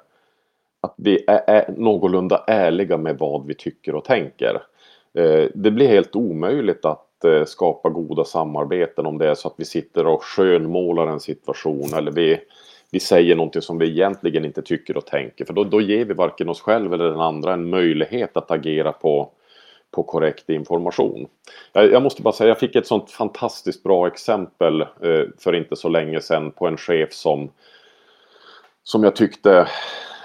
att vi är, är någorlunda ärliga med vad vi tycker och tänker. Eh, det blir helt omöjligt att eh, skapa goda samarbeten om det är så att vi sitter och skönmålar en situation eller vi, vi säger någonting som vi egentligen inte tycker och tänker. För då, då ger vi varken oss själva eller den andra en möjlighet att agera på, på korrekt information. Jag, jag måste bara säga, jag fick ett sånt fantastiskt bra exempel eh, för inte så länge sedan på en chef som som jag tyckte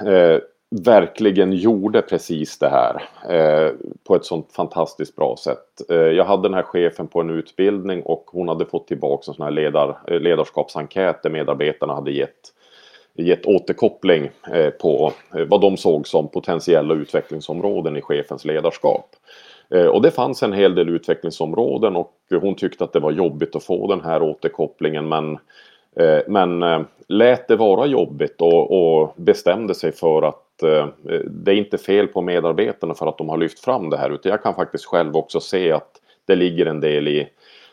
eh, verkligen gjorde precis det här eh, på ett sånt fantastiskt bra sätt. Eh, jag hade den här chefen på en utbildning och hon hade fått tillbaka en sån här ledar, eh, ledarskapsenkät där medarbetarna hade gett, gett återkoppling eh, på eh, vad de såg som potentiella utvecklingsområden i chefens ledarskap. Eh, och det fanns en hel del utvecklingsområden och hon tyckte att det var jobbigt att få den här återkopplingen men Eh, men eh, lät det vara jobbigt och, och bestämde sig för att eh, det är inte fel på medarbetarna för att de har lyft fram det här utan jag kan faktiskt själv också se att det ligger en del i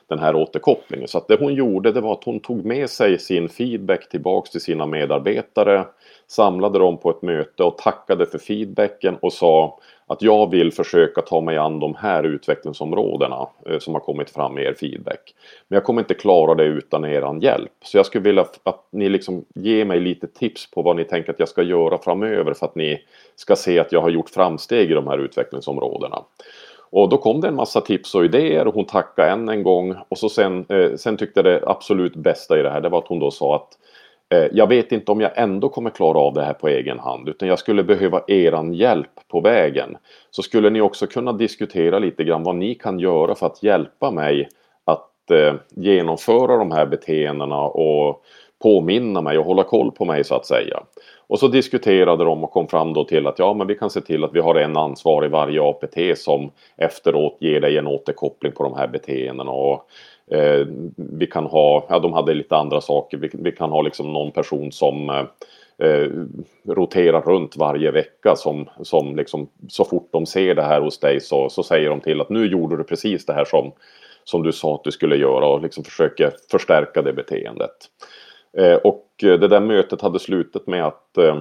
den här återkopplingen. Så att det hon gjorde det var att hon tog med sig sin feedback tillbaks till sina medarbetare, samlade dem på ett möte och tackade för feedbacken och sa att jag vill försöka ta mig an de här utvecklingsområdena eh, som har kommit fram i er feedback. Men jag kommer inte klara det utan er hjälp. Så jag skulle vilja att ni liksom ger mig lite tips på vad ni tänker att jag ska göra framöver för att ni ska se att jag har gjort framsteg i de här utvecklingsområdena. Och då kom det en massa tips och idéer och hon tackade än en gång. Och så sen, eh, sen tyckte jag det absolut bästa i det här det var att hon då sa att eh, Eh, jag vet inte om jag ändå kommer klara av det här på egen hand utan jag skulle behöva eran hjälp på vägen. Så skulle ni också kunna diskutera lite grann vad ni kan göra för att hjälpa mig att eh, genomföra de här beteendena och påminna mig och hålla koll på mig så att säga. Och så diskuterade de och kom fram då till att ja, men vi kan se till att vi har en ansvarig varje APT som efteråt ger dig en återkoppling på de här beteendena. Och, eh, vi kan ha, ja de hade lite andra saker, vi, vi kan ha liksom någon person som eh, roterar runt varje vecka som, som liksom så fort de ser det här hos dig så, så säger de till att nu gjorde du precis det här som, som du sa att du skulle göra och liksom försöker förstärka det beteendet. Eh, och det där mötet hade slutat med att eh,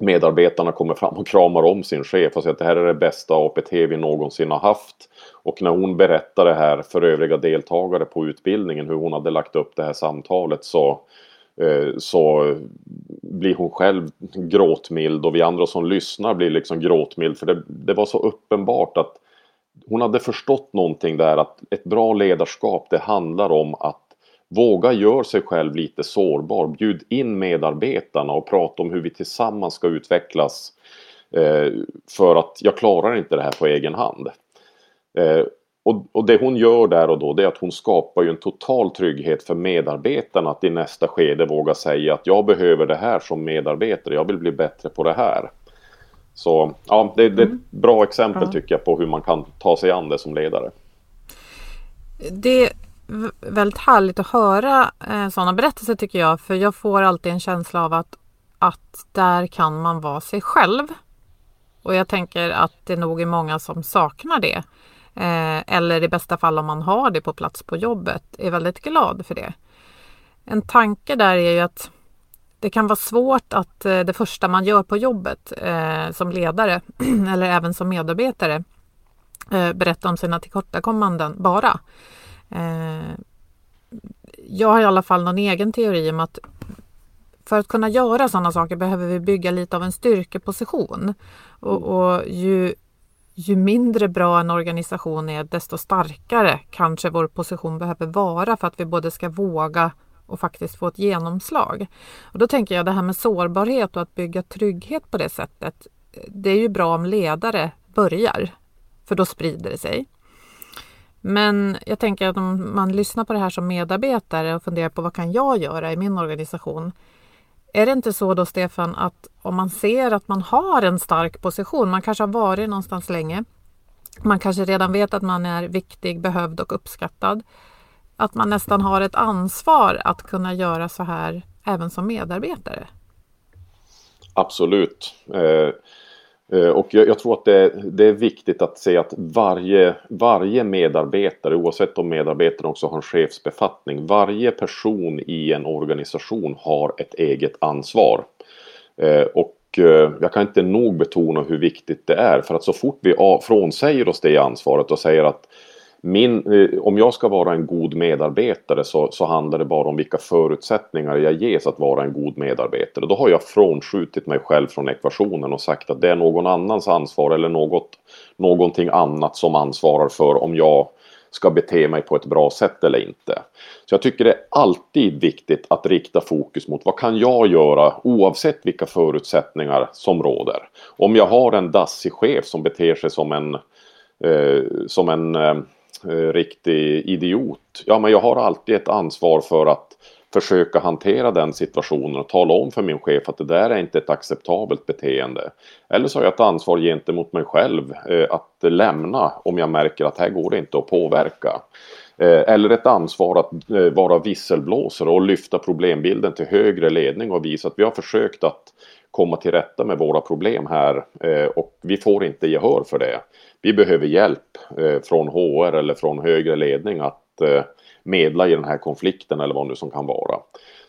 medarbetarna kommer fram och kramar om sin chef och säger att det här är det bästa APT vi någonsin har haft. Och när hon berättar det här för övriga deltagare på utbildningen hur hon hade lagt upp det här samtalet så, eh, så blir hon själv gråtmild och vi andra som lyssnar blir liksom gråtmild för det, det var så uppenbart att hon hade förstått någonting där att ett bra ledarskap det handlar om att Våga gör sig själv lite sårbar. Bjud in medarbetarna och prata om hur vi tillsammans ska utvecklas. Eh, för att jag klarar inte det här på egen hand. Eh, och, det hon gör där och då det är att hon skapar ju en total trygghet för medarbetarna att i nästa skede våga säga att jag behöver det här som medarbetare. Jag vill bli bättre på det här. Så ja, det, det är ett mm. bra exempel tycker jag på hur man kan ta sig an det som ledare. Det väldigt härligt att höra eh, sådana berättelser tycker jag. För jag får alltid en känsla av att, att där kan man vara sig själv. Och jag tänker att det nog är många som saknar det. Eh, eller i bästa fall om man har det på plats på jobbet, är väldigt glad för det. En tanke där är ju att det kan vara svårt att eh, det första man gör på jobbet eh, som ledare eller även som medarbetare eh, berätta om sina tillkortakommanden bara. Eh, jag har i alla fall någon egen teori om att för att kunna göra sådana saker behöver vi bygga lite av en styrkeposition. Och, och ju, ju mindre bra en organisation är, desto starkare kanske vår position behöver vara för att vi både ska våga och faktiskt få ett genomslag. Och då tänker jag det här med sårbarhet och att bygga trygghet på det sättet. Det är ju bra om ledare börjar, för då sprider det sig. Men jag tänker att om man lyssnar på det här som medarbetare och funderar på vad kan jag göra i min organisation? Är det inte så då Stefan att om man ser att man har en stark position, man kanske har varit någonstans länge, man kanske redan vet att man är viktig, behövd och uppskattad, att man nästan har ett ansvar att kunna göra så här även som medarbetare? Absolut. Eh, Eh, och jag, jag, tror att det, det, är viktigt att se att varje, varje medarbetare, oavsett om medarbetaren också har en chefsbefattning, varje person i en organisation har ett eget ansvar. Eh, och eh, jag kan inte nog betona hur viktigt det är för att så fort vi frånsäger oss det ansvaret och säger att min, eh, om jag ska vara en god medarbetare så, så handlar det bara om vilka förutsättningar jag ges att vara en god medarbetare. Då har jag frånskjutit mig själv från ekvationen och sagt att det är någon annans ansvar eller något, någonting annat som ansvarar för om jag ska bete mig på ett bra sätt eller inte. Så jag tycker det är alltid viktigt att rikta fokus mot vad kan jag göra oavsett vilka förutsättningar som råder. Om jag har en dassig chef som beter sig som en, eh, som en Eh, Eh, riktig idiot. Ja, men jag har alltid ett ansvar för att försöka hantera den situationen och tala om för min chef att det där är inte ett acceptabelt beteende. Eller så har jag ett ansvar gentemot mig själv eh, att lämna om jag märker att här går det inte att påverka. Eh, eller ett ansvar att eh, vara visselblåsare och lyfta problembilden till högre ledning och visa att vi har försökt att komma till rätta med våra problem här eh, och vi får inte gehör för det vi behöver hjälp eh, från HR eller från högre ledning att eh, medla i den här konflikten eller vad nu som kan vara.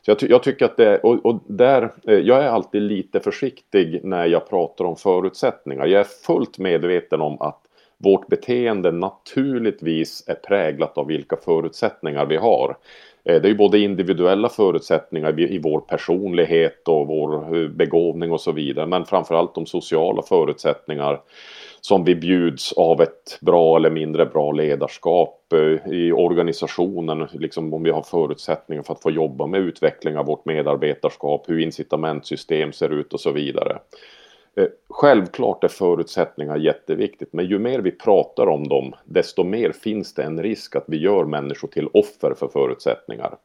Så jag, ty jag tycker att det, och, och där, jag är alltid lite försiktig när jag pratar om förutsättningar. Jag är fullt medveten om att vårt beteende naturligtvis är präglat av vilka förutsättningar vi har. Eh, det är ju både individuella förutsättningar i vår personlighet och vår eh, begåvning och så vidare. Men framförallt de sociala förutsättningar som vi bjuds av ett bra eller mindre bra ledarskap eh, i organisationen. Liksom om vi har förutsättningar för att få jobba med utveckling av vårt medarbetarskap, hur incitamentsystem ser ut och så vidare. Eh, självklart är förutsättningar jätteviktigt, men ju mer vi pratar om dem, desto mer finns det en risk att vi gör människor till offer för förutsättningar.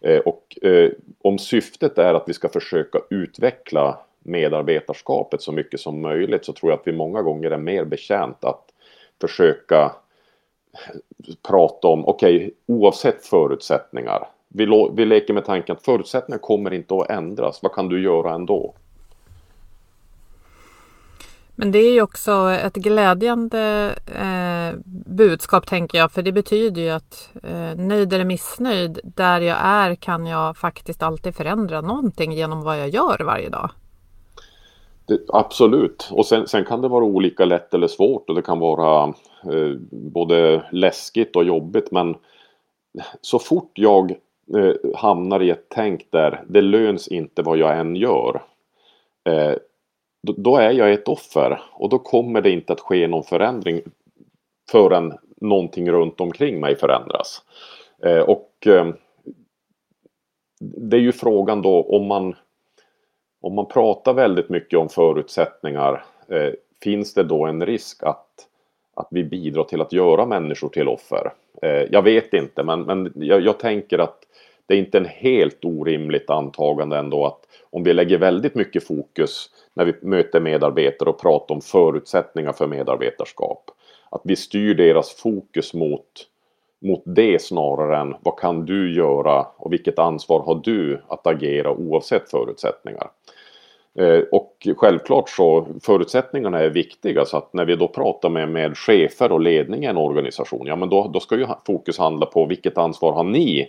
Eh, och eh, om syftet är att vi ska försöka utveckla medarbetarskapet så mycket som möjligt så tror jag att vi många gånger är mer betjänt att försöka prata om, okej, okay, oavsett förutsättningar. Vi, vi leker med tanken att förutsättningar kommer inte att ändras. Vad kan du göra ändå? Men det är ju också ett glädjande eh, budskap tänker jag, för det betyder ju att eh, nöjd eller missnöjd, där jag är kan jag faktiskt alltid förändra någonting genom vad jag gör varje dag. Det, absolut, och sen, sen, kan det vara olika lätt eller svårt. Och det kan vara eh, både läskigt och jobbigt, men så fort jag eh, hamnar i ett tänk där det löns inte vad jag än gör eh, då, då är jag ett offer och då kommer det inte att ske någon förändring förrän någonting runt omkring mig förändras. Eh, och eh, det är ju frågan då om man om man pratar väldigt mycket om förutsättningar eh, finns det då en risk att, att vi bidrar till att göra människor till offer? Eh, jag vet inte men, men jag, jag, tänker att det är inte en helt orimligt antagande ändå att om vi lägger väldigt mycket fokus när vi möter medarbetare och pratar om förutsättningar för medarbetarskap. Att vi styr deras fokus mot, mot det snarare än vad kan du göra och vilket ansvar har du att agera oavsett förutsättningar. Eh, och självklart så förutsättningarna är viktiga så att när vi då pratar med, med chefer och ledning i en organisation, ja men då, då ska ju fokus handla på vilket ansvar har ni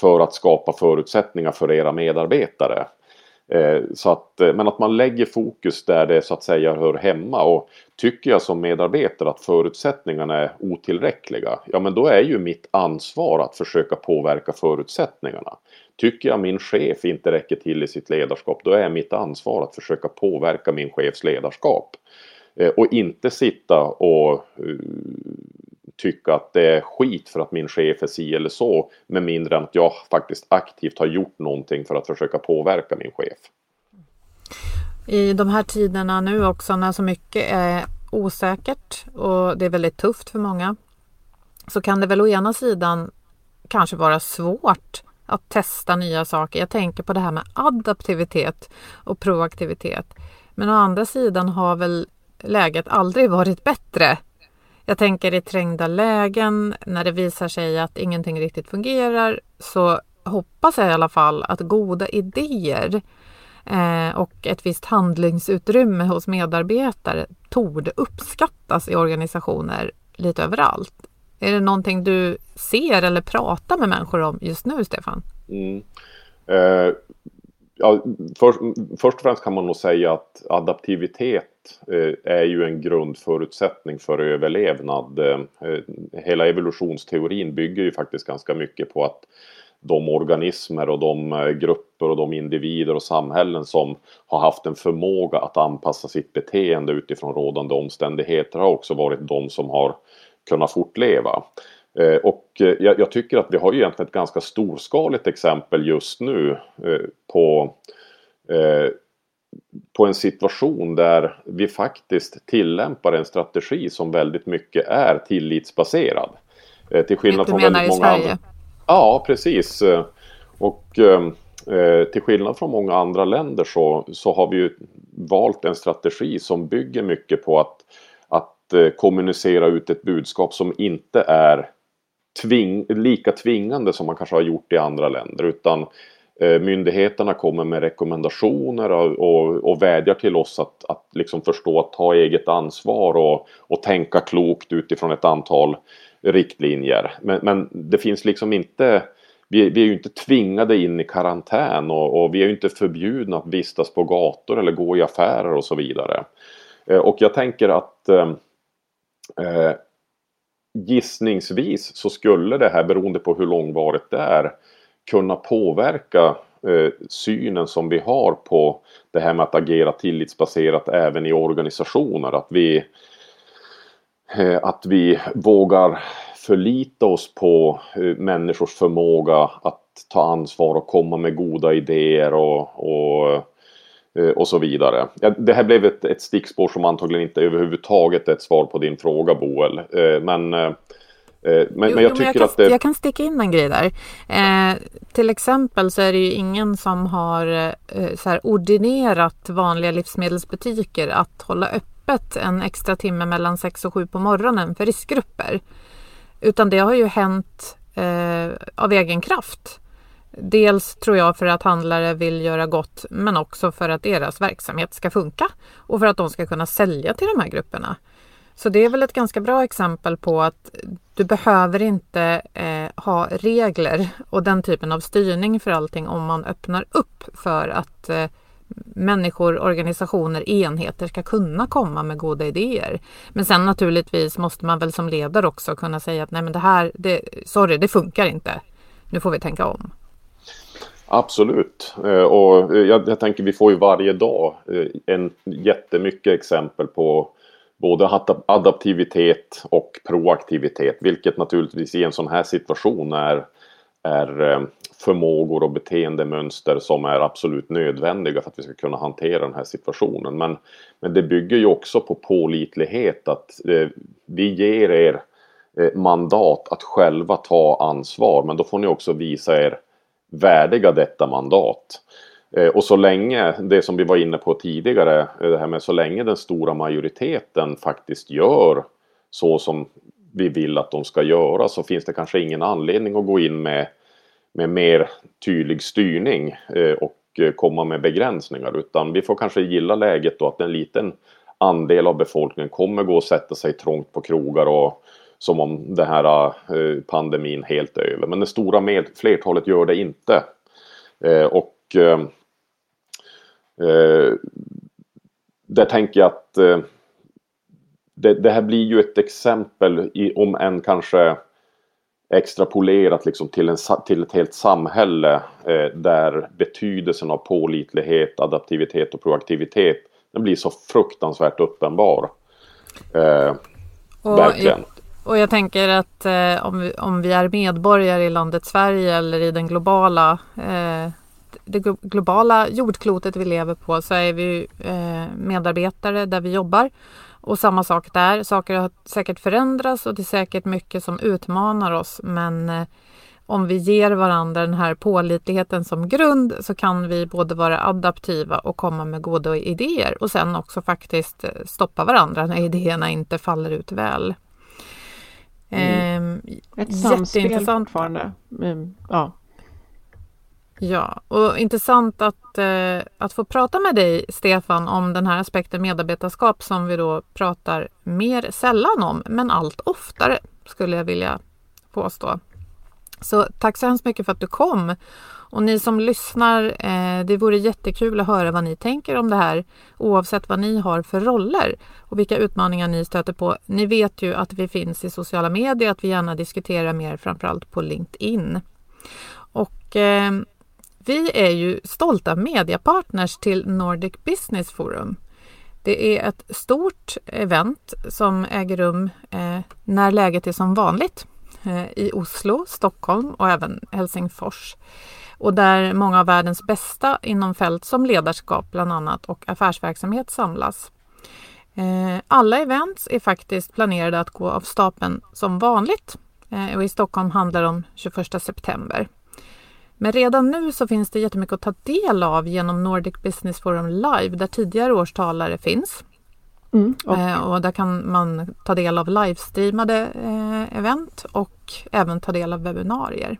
för att skapa förutsättningar för era medarbetare. Eh, så att, eh, men att man lägger fokus där det så att säga hör hemma och tycker jag som medarbetare att förutsättningarna är otillräckliga, ja men då är ju mitt ansvar att försöka påverka förutsättningarna. Tycker jag min chef inte räcker till i sitt ledarskap, då är mitt ansvar att försöka påverka min chefs ledarskap. Eh, och inte sitta och tycka att det är skit för att min chef är si eller så med mindre än att jag faktiskt aktivt har gjort någonting för att försöka påverka min chef. I de här tiderna nu också när så mycket är osäkert och det är väldigt tufft för många så kan det väl å ena sidan kanske vara svårt att testa nya saker. Jag tänker på det här med adaptivitet och proaktivitet. Men å andra sidan har väl läget aldrig varit bättre jag tänker i trängda lägen, när det visar sig att ingenting riktigt fungerar, så hoppas jag i alla fall att goda idéer eh, och ett visst handlingsutrymme hos medarbetare torde uppskattas i organisationer lite överallt. Är det någonting du ser eller pratar med människor om just nu, Stefan? Mm. Eh, ja, för, först och främst kan man nog säga att adaptivitet Eh, är ju en grundförutsättning för överlevnad. Eh, eh, hela evolutionsteorin bygger ju faktiskt ganska mycket på att de organismer och de grupper och de individer och samhällen som har haft en förmåga att anpassa sitt beteende utifrån rådande omständigheter har också varit de som har kunnat fortleva. Och jag, tycker att vi har ju egentligen ett ganska storskaligt exempel just nu på, på en situation där vi faktiskt tillämpar en strategi som väldigt mycket är tillitsbaserad. Till skillnad från väldigt många andra. Ja, precis. Och till skillnad från många andra länder så, så har vi ju valt en strategi som bygger mycket på att, att kommunicera ut ett budskap som inte är tving, lika tvingande som man kanske har gjort i andra länder utan eh, Eh, myndigheterna kommer med rekommendationer och, och, och vädjar till oss att, att liksom förstå att ta eget ansvar och, och tänka klokt utifrån ett antal riktlinjer. Men, men det finns liksom inte vi, vi, är ju inte tvingade in i karantän och, och, vi är ju inte förbjudna att vistas på gator eller gå i affärer och så vidare. Eh, och jag tänker att eh, eh gissningsvis så skulle det här, beroende på hur långvarigt det är, kunna påverka eh, synen som vi har på det här med att agera tillitsbaserat även i organisationer. Att vi, eh, att vi vågar förlita oss på eh, människors förmåga att ta ansvar och komma med goda idéer och, och, eh, och så vidare. Det här blev ett, ett stickspår som antagligen inte överhuvudtaget är ett svar på din fråga Boel. Eh, men eh, men, jo, men jag tycker jag kan, att det... Jag kan sticka in en grej där. Eh, till exempel så är det ju ingen som har eh, så här ordinerat vanliga livsmedelsbutiker att hålla öppet en extra timme mellan 6 och 7 på morgonen för riskgrupper. Utan det har ju hänt eh, av egen kraft. Dels tror jag för att handlare vill göra gott men också för att deras verksamhet ska funka och för att de ska kunna sälja till de här grupperna. Så det är väl ett ganska bra exempel på att du behöver inte eh, ha regler och den typen av styrning för allting om man öppnar upp för att eh, människor, organisationer, enheter ska kunna komma med goda idéer. Men sen naturligtvis måste man väl som ledare också kunna säga att nej men det här, det, sorry, det funkar inte. Nu får vi tänka om. Absolut. Eh, och jag, jag tänker vi får ju varje dag eh, en jättemycket exempel på både adaptivitet och proaktivitet, vilket naturligtvis i en sån här situation är, är eh, förmågor och beteendemönster som är absolut nödvändiga för att vi ska kunna hantera den här situationen. Men, men det bygger ju också på pålitlighet att eh, vi ger er eh, mandat att själva ta ansvar men då får ni också visa er värdiga detta mandat. Eh, och så länge, det som vi var inne på tidigare, eh, det här med så länge den stora majoriteten faktiskt gör så som vi vill att de ska göra så finns det kanske ingen anledning att gå in med, med mer tydlig styrning eh, och komma med begränsningar utan vi får kanske gilla läget då att en liten andel av befolkningen kommer gå och sätta sig trångt på krogar och som om den här pandemin helt är över. Men det stora flertalet gör det inte. Och Eh, där tänker jag att eh, det, det, här blir ju ett exempel i, om en kanske extrapolerat liksom till, en, till ett helt samhälle eh, där betydelsen av pålitlighet, adaptivitet och proaktivitet den blir så fruktansvärt uppenbar. Eh, och verkligen. Jag, och jag tänker att eh, om, vi, om vi är medborgare i landet Sverige eller i den globala eh, det globala jordklotet vi lever på så är vi eh, medarbetare där vi jobbar. Och samma sak där. Saker har säkert förändrats och det är säkert mycket som utmanar oss. Men eh, om vi ger varandra den här pålitligheten som grund så kan vi både vara adaptiva och komma med goda idéer och sen också faktiskt eh, stoppa varandra när idéerna inte faller ut väl. Mm. Eh, Ett samspel fortfarande. Mm, ja. Ja, och intressant att, eh, att få prata med dig Stefan om den här aspekten medarbetarskap som vi då pratar mer sällan om, men allt oftare skulle jag vilja påstå. Så tack så hemskt mycket för att du kom. Och ni som lyssnar, eh, det vore jättekul att höra vad ni tänker om det här oavsett vad ni har för roller och vilka utmaningar ni stöter på. Ni vet ju att vi finns i sociala medier, att vi gärna diskuterar mer framförallt på LinkedIn. Och eh, vi är ju stolta mediapartners till Nordic Business Forum. Det är ett stort event som äger rum eh, när läget är som vanligt eh, i Oslo, Stockholm och även Helsingfors. Och där många av världens bästa inom fält som ledarskap bland annat och affärsverksamhet samlas. Eh, alla events är faktiskt planerade att gå av stapeln som vanligt eh, och i Stockholm handlar det om 21 september. Men redan nu så finns det jättemycket att ta del av genom Nordic Business Forum Live där tidigare årstalare finns. Mm, och. Eh, och där kan man ta del av livestreamade eh, event och även ta del av webbinarier.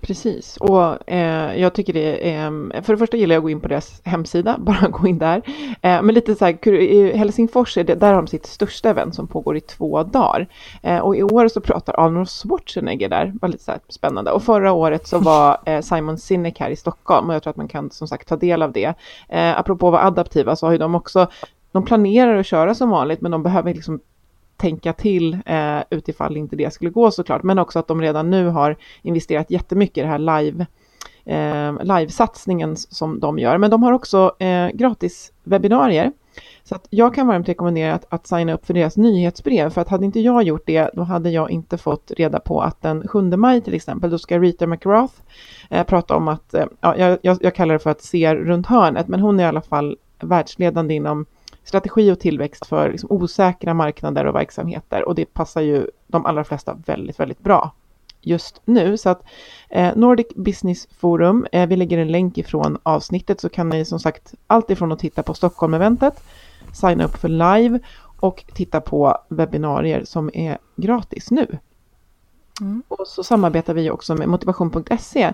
Precis, och eh, jag tycker det är, för det första gillar jag att gå in på deras hemsida, bara gå in där. Eh, men lite så här, i Helsingfors, är det, där har de sitt största event som pågår i två dagar. Eh, och i år så pratar Arnold Schwarzenegger där, var lite så här spännande. Och förra året så var eh, Simon Sinek här i Stockholm och jag tror att man kan som sagt ta del av det. Eh, apropå att vara adaptiva så har ju de också, de planerar att köra som vanligt men de behöver liksom tänka till eh, utifall inte det skulle gå såklart, men också att de redan nu har investerat jättemycket i det här live eh, livesatsningen som de gör. Men de har också eh, gratis webbinarier. Så att jag kan varmt rekommendera att, att signa upp för deras nyhetsbrev, för att hade inte jag gjort det, då hade jag inte fått reda på att den 7 maj till exempel, då ska Rita McGrath eh, prata om att, eh, ja, jag, jag kallar det för att se runt hörnet, men hon är i alla fall världsledande inom strategi och tillväxt för liksom osäkra marknader och verksamheter och det passar ju de allra flesta väldigt, väldigt bra just nu. Så att eh, Nordic Business Forum, eh, vi lägger en länk ifrån avsnittet så kan ni som sagt allt ifrån att titta på Stockholm-eventet, signa upp för live och titta på webbinarier som är gratis nu. Mm. Och så samarbetar vi också med motivation.se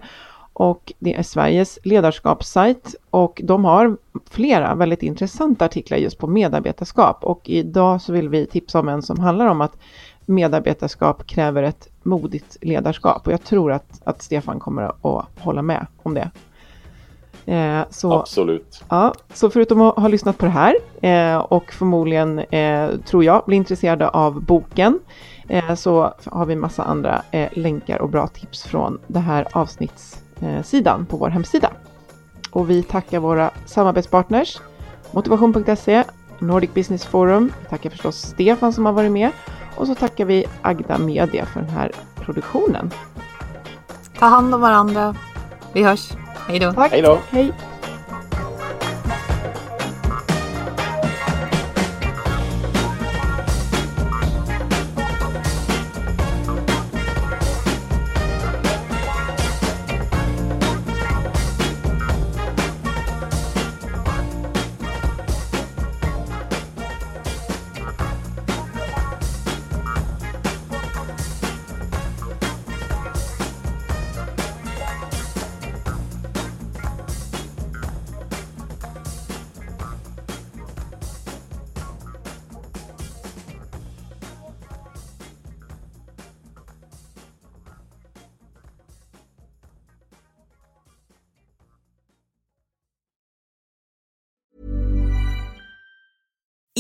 och det är Sveriges ledarskapssajt och de har flera väldigt intressanta artiklar just på medarbetarskap och idag så vill vi tipsa om en som handlar om att medarbetarskap kräver ett modigt ledarskap och jag tror att, att Stefan kommer att hålla med om det. Eh, så, Absolut. Ja, så förutom att ha lyssnat på det här eh, och förmodligen, eh, tror jag, bli intresserade av boken eh, så har vi massa andra eh, länkar och bra tips från det här avsnittssidan på vår hemsida. Och vi tackar våra samarbetspartners Motivation.se, Nordic Business Forum, vi tackar förstås Stefan som har varit med och så tackar vi Agda Media för den här produktionen. Ta hand om varandra. Vi hörs. Hej då. Tack. Hej då. Hej.